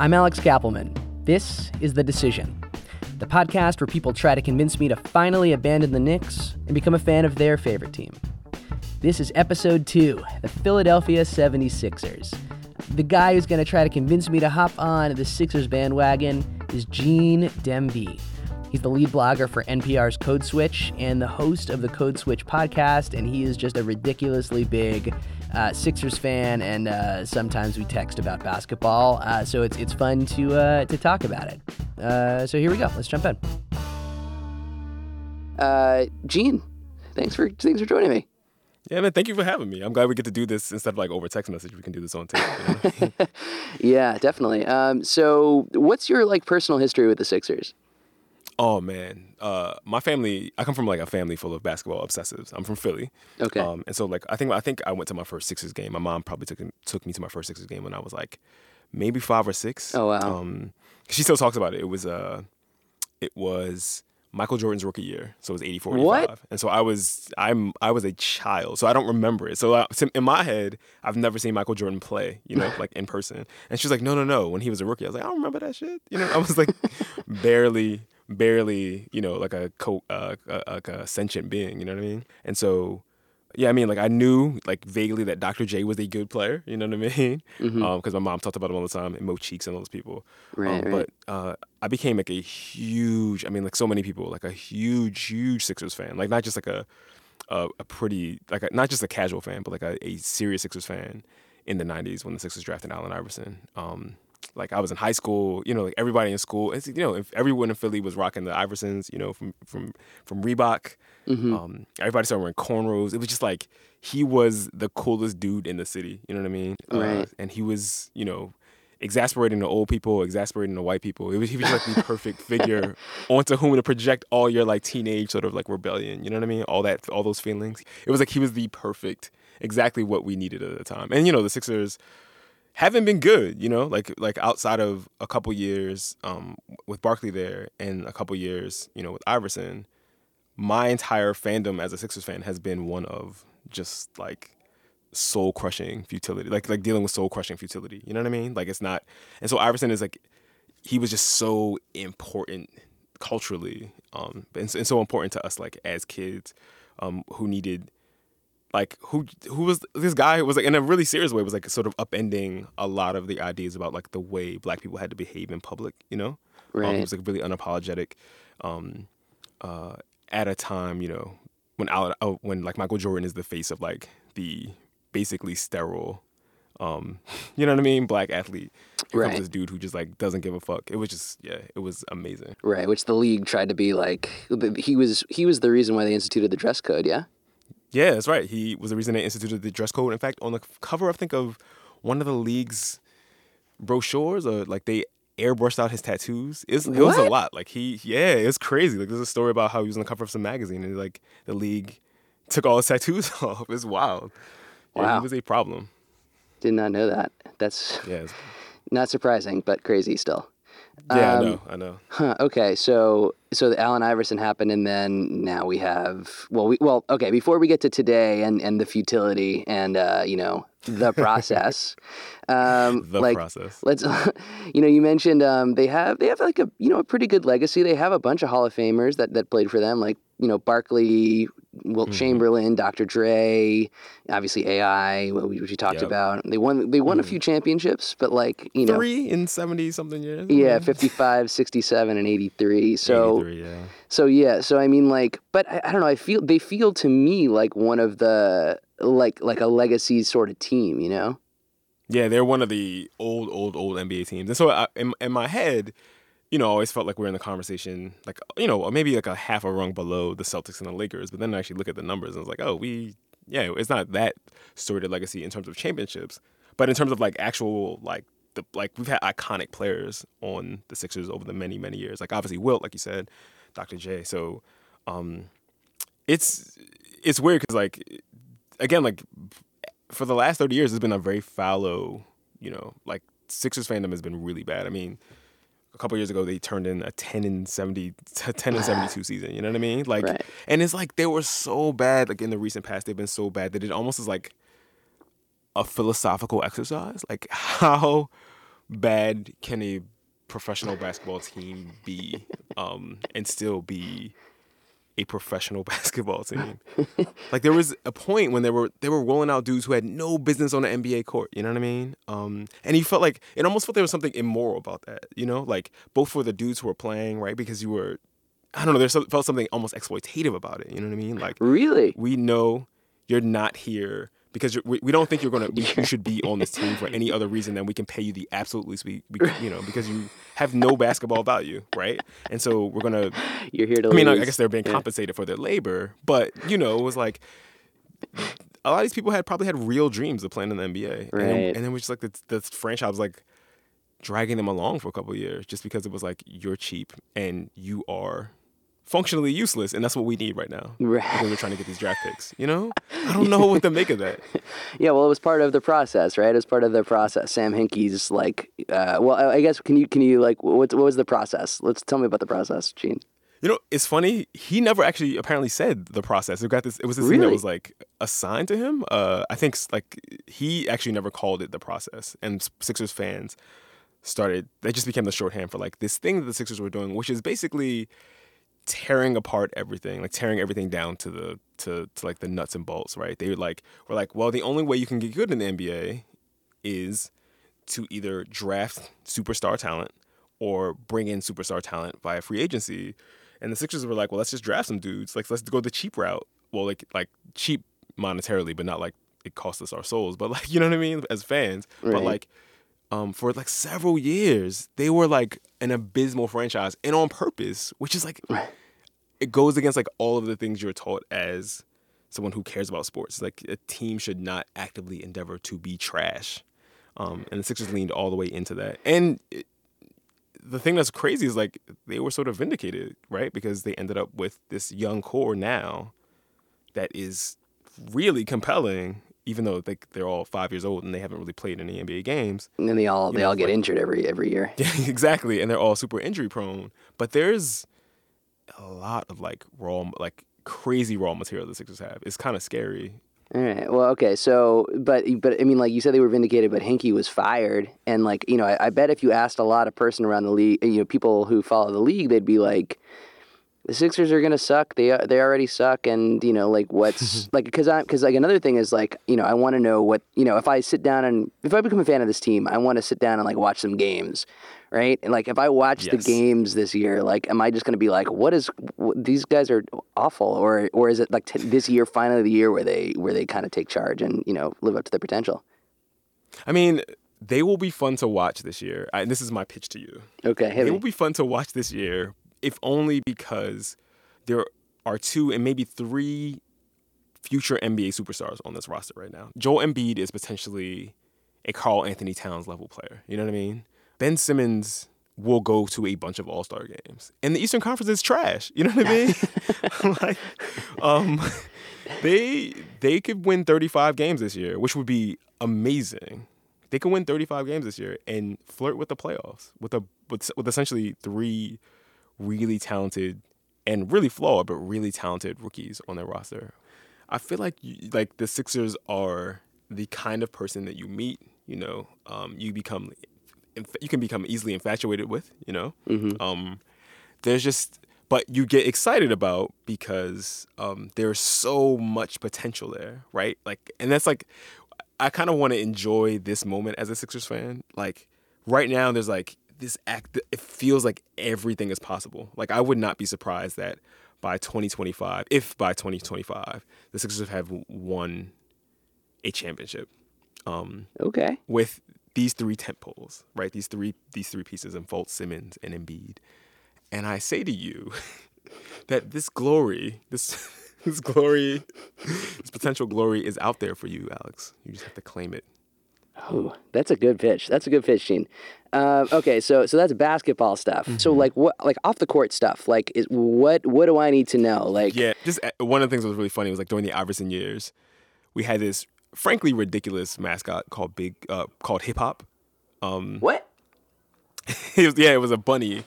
I'm Alex Kappelman. This is The Decision, the podcast where people try to convince me to finally abandon the Knicks and become a fan of their favorite team. This is episode two the Philadelphia 76ers. The guy who's going to try to convince me to hop on the Sixers bandwagon is Gene Demby. He's the lead blogger for NPR's Code Switch and the host of the Code Switch podcast, and he is just a ridiculously big uh, Sixers fan, and uh, sometimes we text about basketball. Uh, so it's it's fun to uh, to talk about it. Uh, so here we go. Let's jump in. Uh, Gene, thanks for thanks for joining me. Yeah, man. Thank you for having me. I'm glad we get to do this instead of like over text message. We can do this on tape. You know? yeah, definitely. Um, so, what's your like personal history with the Sixers? Oh man, uh, my family. I come from like a family full of basketball obsessives. I'm from Philly. Okay. Um, and so like I think I think I went to my first Sixers game. My mom probably took took me to my first Sixers game when I was like maybe five or six. Oh wow. Um, she still talks about it. It was uh, it was Michael Jordan's rookie year, so it was 84, 85. What? And so I was I'm I was a child, so I don't remember it. So uh, in my head, I've never seen Michael Jordan play, you know, like in person. And she's like, no, no, no. When he was a rookie, I was like, I don't remember that shit. You know, I was like barely barely, you know, like a co- uh, like a sentient being. You know what I mean? And so, yeah, I mean, like I knew like vaguely that Dr. J was a good player. You know what I mean? Because mm-hmm. um, my mom talked about him all the time, and Mo Cheeks and all those people. Right, um, right. But uh, I became like a huge. I mean, like so many people, like a huge, huge Sixers fan. Like not just like a a, a pretty like a, not just a casual fan, but like a, a serious Sixers fan in the '90s when the Sixers drafted Allen Iverson. Um, like I was in high school, you know, like everybody in school, it's, you know, if everyone in Philly was rocking the Iversons, you know, from from from Reebok. Mm-hmm. Um, everybody started wearing cornrows. It was just like he was the coolest dude in the city. You know what I mean? Right. Uh, and he was, you know, exasperating the old people, exasperating the white people. It was he was like the perfect figure onto whom to project all your like teenage sort of like rebellion. You know what I mean? All that, all those feelings. It was like he was the perfect, exactly what we needed at the time. And you know, the Sixers haven't been good, you know, like like outside of a couple years um, with Barkley there and a couple years, you know, with Iverson, my entire fandom as a Sixers fan has been one of just like soul crushing futility, like like dealing with soul crushing futility. You know what I mean? Like it's not, and so Iverson is like he was just so important culturally, um, and, and so important to us like as kids um, who needed like who who was this guy who was like in a really serious way was like sort of upending a lot of the ideas about like the way black people had to behave in public you know? Right um, he was like really unapologetic um uh at a time you know when Al, oh, when like michael jordan is the face of like the basically sterile um you know what i mean? Black athlete. Here right. this dude who just like doesn't give a fuck. It was just yeah it was amazing. Right which the league tried to be like he was he was the reason why they instituted the dress code yeah yeah, that's right. He was the reason they instituted the dress code. In fact, on the cover, I think of one of the league's brochures, or like they airbrushed out his tattoos. It was, it was a lot. Like he, yeah, it was crazy. Like there's a story about how he was on the cover of some magazine, and like the league took all his tattoos off. It's wild. Wow, yeah, he was a problem. Did not know that. That's yeah, not surprising, but crazy still. Yeah, um, I know. I know. Huh, okay, so so the Allen Iverson happened, and then now we have well, we well, okay. Before we get to today and and the futility and uh, you know the process, um, the like, process. Let's you know you mentioned um, they have they have like a you know a pretty good legacy. They have a bunch of Hall of Famers that that played for them, like you know Barkley, Wilt mm-hmm. Chamberlain, Dr. Dre, obviously AI, which we talked yep. about. They won they won mm-hmm. a few championships, but like, you know, 3 in 70 something years. Yeah, 55, 67 and 83. So 83, yeah. So yeah, so I mean like but I, I don't know, I feel they feel to me like one of the like like a legacy sort of team, you know? Yeah, they're one of the old old old NBA teams. And so I, in in my head, you know, I always felt like we are in the conversation, like, you know, maybe like a half a rung below the Celtics and the Lakers. But then I actually look at the numbers and it's like, oh, we, yeah, it's not that storied legacy in terms of championships, but in terms of like actual, like, the, like we've had iconic players on the Sixers over the many, many years. Like, obviously, Wilt, like you said, Dr. J. So, um, it's, it's weird because, like, again, like, for the last 30 years, it's been a very fallow, you know, like, Sixers fandom has been really bad. I mean, a couple years ago they turned in a 10 and 70 10 and 72 season you know what i mean? Like right. and it's like they were so bad like in the recent past they've been so bad that it almost is like a philosophical exercise. Like how bad can a professional basketball team be um, and still be a professional basketball team. like there was a point when they were they were rolling out dudes who had no business on an NBA court. You know what I mean? Um, and he felt like it almost felt there was something immoral about that. You know, like both for the dudes who were playing, right? Because you were, I don't know, there felt something almost exploitative about it. You know what I mean? Like really, we know you're not here because we, we don't think you're gonna you should be on this team for any other reason than we can pay you the absolute least we, we you know because you have no basketball value right and so we're gonna you're here to I mean lose. I guess they're being Yeah. compensated for their labor but you know it was like a lot of these people had probably had real dreams of playing in the NBA and, then, Right. and then we just like the, the franchise was like dragging them along for a couple of years just because it was like you're cheap and you are functionally useless and that's what we need right now Right. when we're trying to get these draft picks you know I don't know what to make of that Yeah, well, it was part of the process, right? It was part of the process. Sam Hinkie's like, uh, well, I guess can you can you like what what was the process? Let's tell me about the process, Gene. You know, it's funny. He never actually apparently said the process. It got this. It was this thing that was like assigned to him. Uh, I think like he actually never called it the process, and Sixers fans started. That just became the shorthand for like this thing that the Sixers were doing, which is basically tearing apart everything, like tearing everything down to the to, to like the nuts and bolts. Right? They were like were like, well, the only way you can get good in the NBA is to either draft superstar talent or bring in superstar talent via free agency. And the Sixers were like, well, let's just draft some dudes. Like, let's go the cheap route. Well, like, like cheap monetarily, but not like it cost us our souls. But like, you know what I mean? As fans, Right. but like, um, for like several years, they were like an abysmal franchise, and on purpose, which is like, it goes against like all of the things you're taught as someone who cares about sports. Like, a team should not actively endeavor to be trash. Um, and the Sixers leaned all the way into that. And it, the thing that's crazy is like they were sort of vindicated, right? Because they ended up with this young core now that is really compelling, even though like they're all five years old and they haven't really played any NBA games. And then they all they know, all get like- injured every every year. Yeah, exactly. And they're all super injury prone. But there's a lot of like raw, like crazy raw material the Sixers have. It's kind of scary. All right. Well, okay. So, but but I mean, like you said, they were vindicated, but Hinkie was fired, and like you know, I, I bet if you asked a lot of person around the league, you know, people who follow the league, they'd be like, the Sixers are gonna suck. They uh, they already suck, and you know, like what's like because I because like another thing is like you know, I want to know what you know if I sit down and if I become a fan of this team, I want to sit down and like watch some games. Right, and like if I watch the games this year, like, am I just going to be like, "What is these guys are awful," or or is it like t- this year finally the year where they where they kind of take charge and you know live up to their potential? I mean, they will be fun to watch this year. I, this is my pitch to you. Okay, They me. will be fun to watch this year, if only because there are two and maybe three future NBA superstars on this roster right now. Joel Embiid is potentially a Karl-Anthony Towns level player. You know what I mean? Ben Simmons will go to a bunch of All Star games, and the Eastern Conference is trash. You know what I mean? like, um, they they could win 35 games this year, which would be amazing. They could win 35 games this year and flirt with the playoffs with a with, with essentially three really talented and really flawed but really talented rookies on their roster. I feel like you, like the Sixers are the kind of person that you meet, you know, um, you become you can become easily infatuated with, you know. Um, there's just but you get excited about because um, there's so much potential there, right? Like, and that's like, I kind of want to enjoy this moment as a Sixers fan. Like, right now, there's like this act. It feels like everything is possible. Like, I would not be surprised that by 2025, if by 2025, the Sixers have won a championship. Um, okay. with these three tent poles, right? These three these three pieces in Fultz, Simmons, and Embiid. And I say to you that this glory, this this glory, this potential glory is out there for you, Alex. You just have to claim it. Oh, that's a good pitch. That's a good pitch, Gene. Um, okay, so so that's basketball stuff. So Mm-hmm. like what like off the court stuff. Like is what what do I need to know? Like Yeah, just uh, one of the things that was really funny was like during the Iverson years, we had this frankly ridiculous mascot called Big uh, called Hip Hop. what? it was, yeah, it was a bunny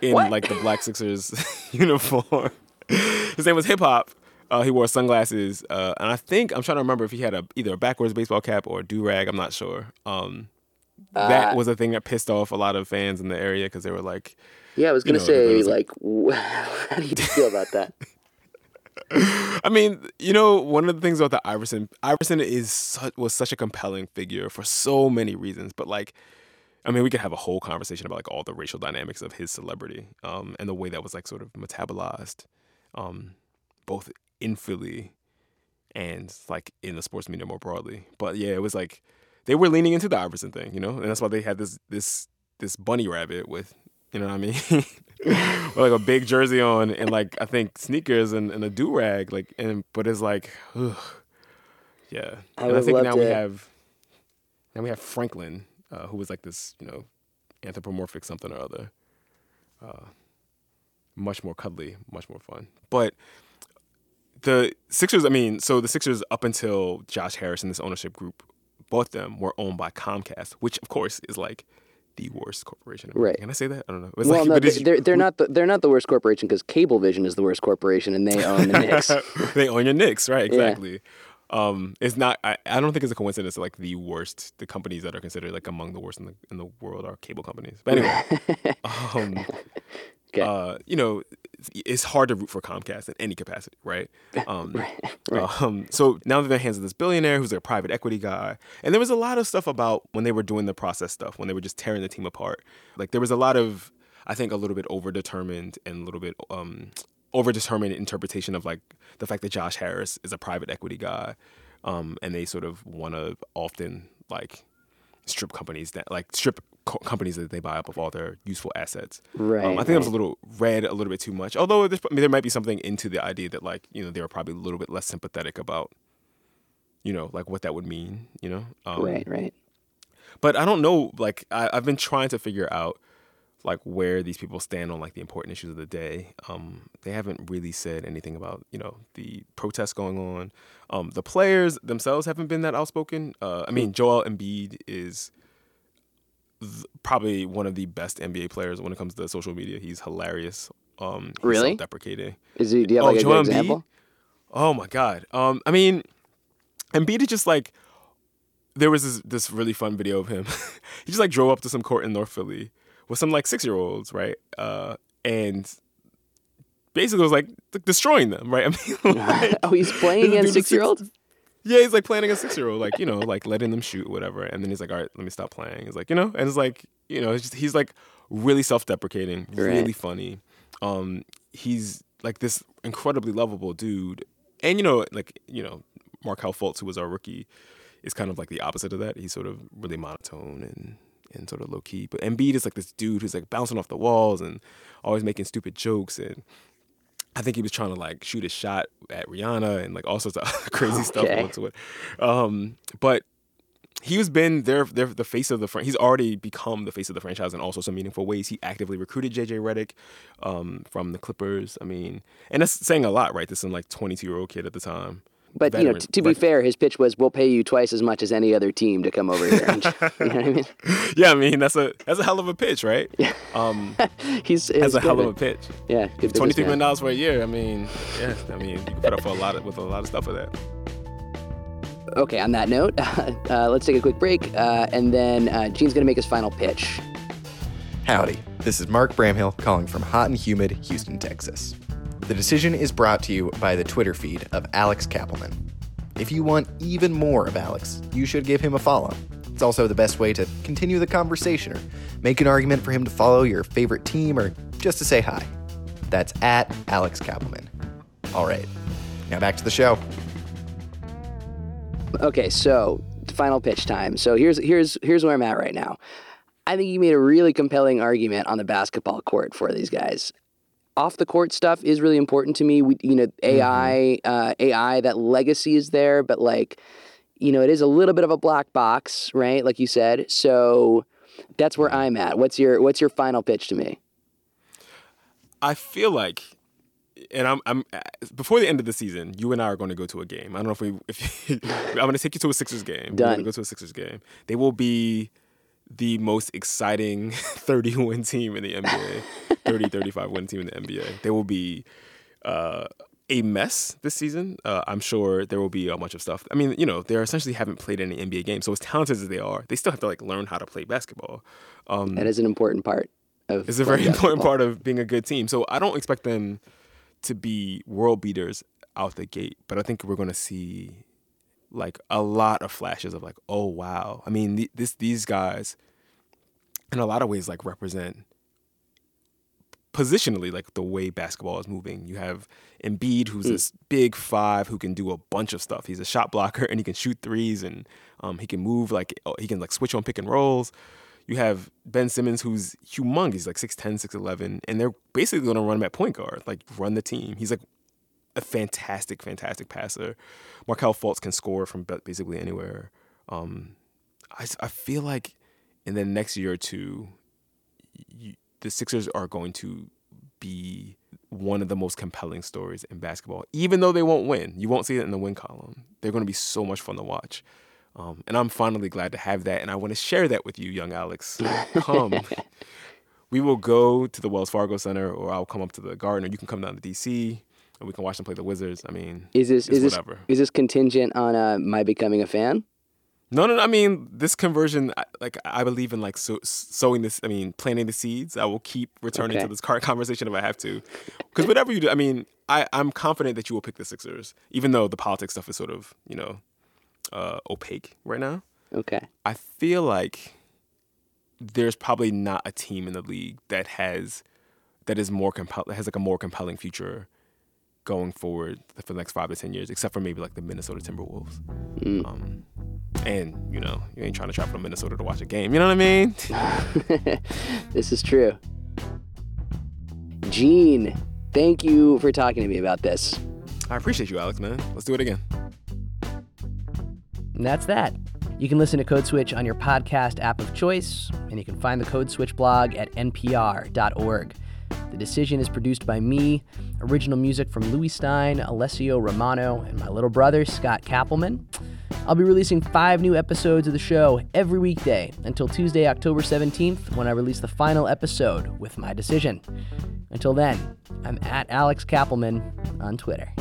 in What? like the Black Sixers uniform. His name was Hip Hop. Uh, he wore sunglasses, uh, and I think I'm trying to remember if he had a either a backwards baseball cap or a do rag. I'm not sure. Um, that Uh, was a thing that pissed off a lot of fans in the area because they were like, Yeah, I was gonna know, say was, like, how do you feel about that? I mean, you know, one of the things about the Iverson, Iverson is su- was such a compelling figure for so many reasons, but like, I mean, we could have a whole conversation about like all the racial dynamics of his celebrity, um, and the way that was like sort of metabolized, um, both in Philly and like in the sports media more broadly. But yeah, it was like they were leaning into the Iverson thing, you know, and that's why they had this this this bunny rabbit with, you know what I mean, with like a big jersey on and like I think sneakers and, and a do rag, like and but it's like, ugh, yeah. I and I think now we have now we have Franklin, uh, who was like this, you know, anthropomorphic something or other. Uh, much more cuddly, much more fun. But the Sixers, I mean, so the Sixers up until Josh Harris and this ownership group bought them were owned by Comcast, which of course is like the worst corporation. in Right. Can I say that? I don't know. It's well, like, no, but they, it's- they're they're not the, they're not the worst corporation because Cablevision is the worst corporation, and they own the Knicks. they own your Knicks, right? Yeah. Exactly. Um, it's not. I, I don't think it's a coincidence. that, Like the worst, the companies that are considered like among the worst in the in the world are cable companies. But anyway, um, Okay. uh, you know, it's, hard to root for Comcast in any capacity, right? Um, um, so now they're in the hands of this billionaire who's a private equity guy, and there was a lot of stuff about when they were doing the process stuff, when they were just tearing the team apart. Like there was a lot of, I think, a little bit overdetermined and a little bit um, overdetermined interpretation of like the fact that Josh Harris is a private equity guy, um, and they sort of want to often like strip companies that like strip co- companies that they buy up of all their useful assets. Right, Um, I think that was a little read a little bit too much. Although I mean, there might be something into the idea that like you know they were probably a little bit less sympathetic about you know like what that would mean. You know. Um, right, right. but I don't know. Like I, I've been trying to figure out like where these people stand on like the important issues of the day. Um, they haven't really said anything about you know the protests going on. Um, the players themselves haven't been that outspoken. Uh, I mean, Joel Embiid is th- probably one of the best NBA players when it comes to social media. He's hilarious. Um, he's Really? self-deprecating. Is he, do you have Oh, like a Joel good Embiid? example? Oh my god. Um, I mean, Embiid is just like there was this this really fun video of him. he just like drove up to some court in North Philly with some like six year olds, right? Uh, and basically was like destroying them, right? I mean, like, oh, he's playing against six year olds. Yeah, he's like playing a six year old, like you know, like letting them shoot, whatever. And then he's like, all right, let me stop playing. He's like, you know, and it's like, you know, it's just, he's like really self deprecating, really Right. funny. Um, he's like this incredibly lovable dude, and you know, like you know, Markelle Fultz, who was our rookie, is kind of like the opposite of that. He's sort of really monotone and and sort of low key. But Embiid is like this dude who's like bouncing off the walls and always making stupid jokes and. I think he was trying to like shoot a shot at Rihanna and like all sorts of crazy stuff Okay. Twitter. Um, but he's been their, their the face of the fran- he's already become the face of the franchise in all sorts of meaningful ways. He actively recruited JJ Redick um, from the Clippers. I mean, and that's saying a lot, right? This is like 22 year old kid at the time. But you know, t- to be Like- fair, his pitch was, "We'll pay you twice as much as any other team to come over here." And, you know what I mean? yeah, I mean that's a that's a hell of a pitch, right? Um, He's, that's a hell of a pitch. yeah. Good Twenty three dollars for a year. I mean, yeah, I mean you can put up for a lot of with a lot of stuff for that. Okay, on that note, uh, let's take a quick break, uh, and then uh, Gene's going to make his final pitch. Howdy, this is Mark Bramhill calling from hot and humid Houston, Texas. The decision is brought to you by the Twitter feed of Alex Kappelman. If you want even more of Alex, you should give him a follow. It's also the best way to continue the conversation or make an argument for him to follow your favorite team or just to say hi. That's at Alex Kappelman. All right, now back to the show. Okay, so final pitch time. So here's here's here's where I'm at right now. I think you made a really compelling argument on the basketball court for these guys. Off the court stuff is really important to me. We, you know, AI, uh, AI, that legacy is there, but like, you know, it is a little bit of a black box, right? Like you said. So that's where I'm at. What's your What's your final pitch to me? I feel like, and I'm, I'm before the end of the season, you and I are going to go to a game. I don't know if we, if I'm going to take you to a Sixers game. We're Done. going to go to a Sixers game. They will be the most exciting 30 win team in the NBA, 30, 35 win team in the NBA. They will be uh, a mess this season. Uh, I'm sure there will be a bunch of stuff. I mean, you know, they essentially haven't played any NBA games, so as talented as they are, they still have to like learn how to play basketball. Um, that is an important part of. It's a very basketball. important part of being a good team. So I don't expect them to be world beaters out the gate, but I think we're going to see like a lot of flashes of like, oh wow. I mean, th- this these guys, in a lot of ways, like represent positionally like the way basketball is moving. You have Embiid, who's mm. this big five who can do a bunch of stuff. He's a shot blocker and he can shoot threes and um, he can move like oh, he can like switch on pick and rolls. You have Ben Simmons, who's humongous, he's like 6'10, 6'11, and they're basically going to run him at point guard, like run the team. He's like a fantastic, fantastic passer. Markelle Fultz can score from basically anywhere. Um, I, I feel like in the next year or two, you, the Sixers are going to be one of the most compelling stories in basketball. Even though they won't win, you won't see it in the win column. They're going to be so much fun to watch. Um, and I'm finally glad to have that. And I want to share that with you, young Alex. Come. we will go to the Wells Fargo Center, or I'll come up to the Garden, or you can come down to DC and we can watch them play the Wizards. I mean, is this is whatever. this is this contingent on uh, my becoming a fan? No, no, no. I mean, this conversion, like I believe in like so, sowing this. I mean, planting the seeds. I will keep returning okay. to this card conversation if I have to, because whatever you do, I mean, I I'm confident that you will pick the Sixers, even though the politics stuff is sort of you know uh, opaque right now. Okay. I feel like there's probably not a team in the league that has that is more compel has like a more compelling future going forward for the next five to ten years, except for maybe like the Minnesota Timberwolves. Mm. Um, and you know, you ain't trying to travel to Minnesota to watch a game. You know what I mean? this is true. Gene, thank you for talking to me about this. I appreciate you, Alex, man. Let's do it again. And that's that. You can listen to Code Switch on your podcast app of choice, and you can find the Code Switch blog at npr.org. The decision is produced by me. Original music from Louis Stein, Alessio Romano, and my little brother, Scott Kappelman. I'll be releasing five new episodes of the show every weekday until Tuesday, October 17th, when I release the final episode with my decision. Until then, I'm at Alex Kappelman on Twitter.